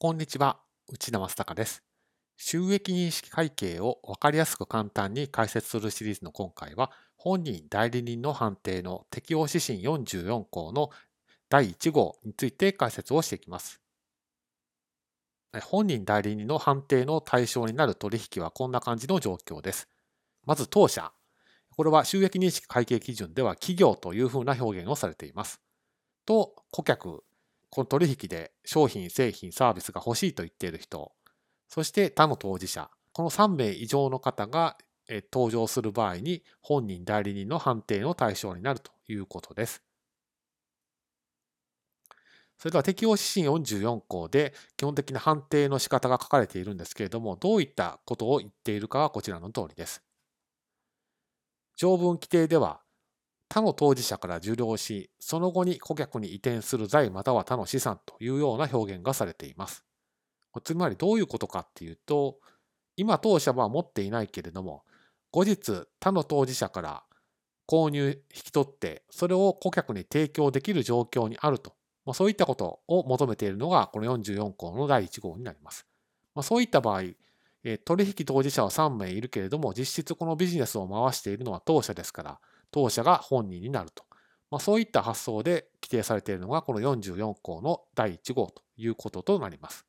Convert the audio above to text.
こんにちは、内田正孝です。収益認識会計を分かりやすく簡単に解説するシリーズの今回は、本人代理人の判定の適用指針44項の第1号について解説をしていきます。本人代理人の判定の対象になる取引はこんな感じの状況です。まず当社。これは収益認識会計基準では企業というふうな表現をされています。と、顧客この取引で商品、製品、サービスが欲しいと言っている人、そして他の当事者、この3名以上の方が登場する場合に本人代理人の判定の対象になるということです。それでは適用指針44項で基本的な判定の仕方が書かれているんですけれども、どういったことを言っているかはこちらの通りです。条文規定では、他の当事者から受領し、その後に顧客に移転する財または他の資産というような表現がされています。つまりどういうことかっていうと、今当社は持っていないけれども、後日他の当事者から購入引き取って、それを顧客に提供できる状況にあると、まあ、そういったことを求めているのがこの44項の第1号になります。まあ、そういった場合、取引当事者は3名いるけれども、実質このビジネスを回しているのは当社ですから、当社が本人になると。まあ、そういった発想で規定されているのがこの44項の第1号ということとなります。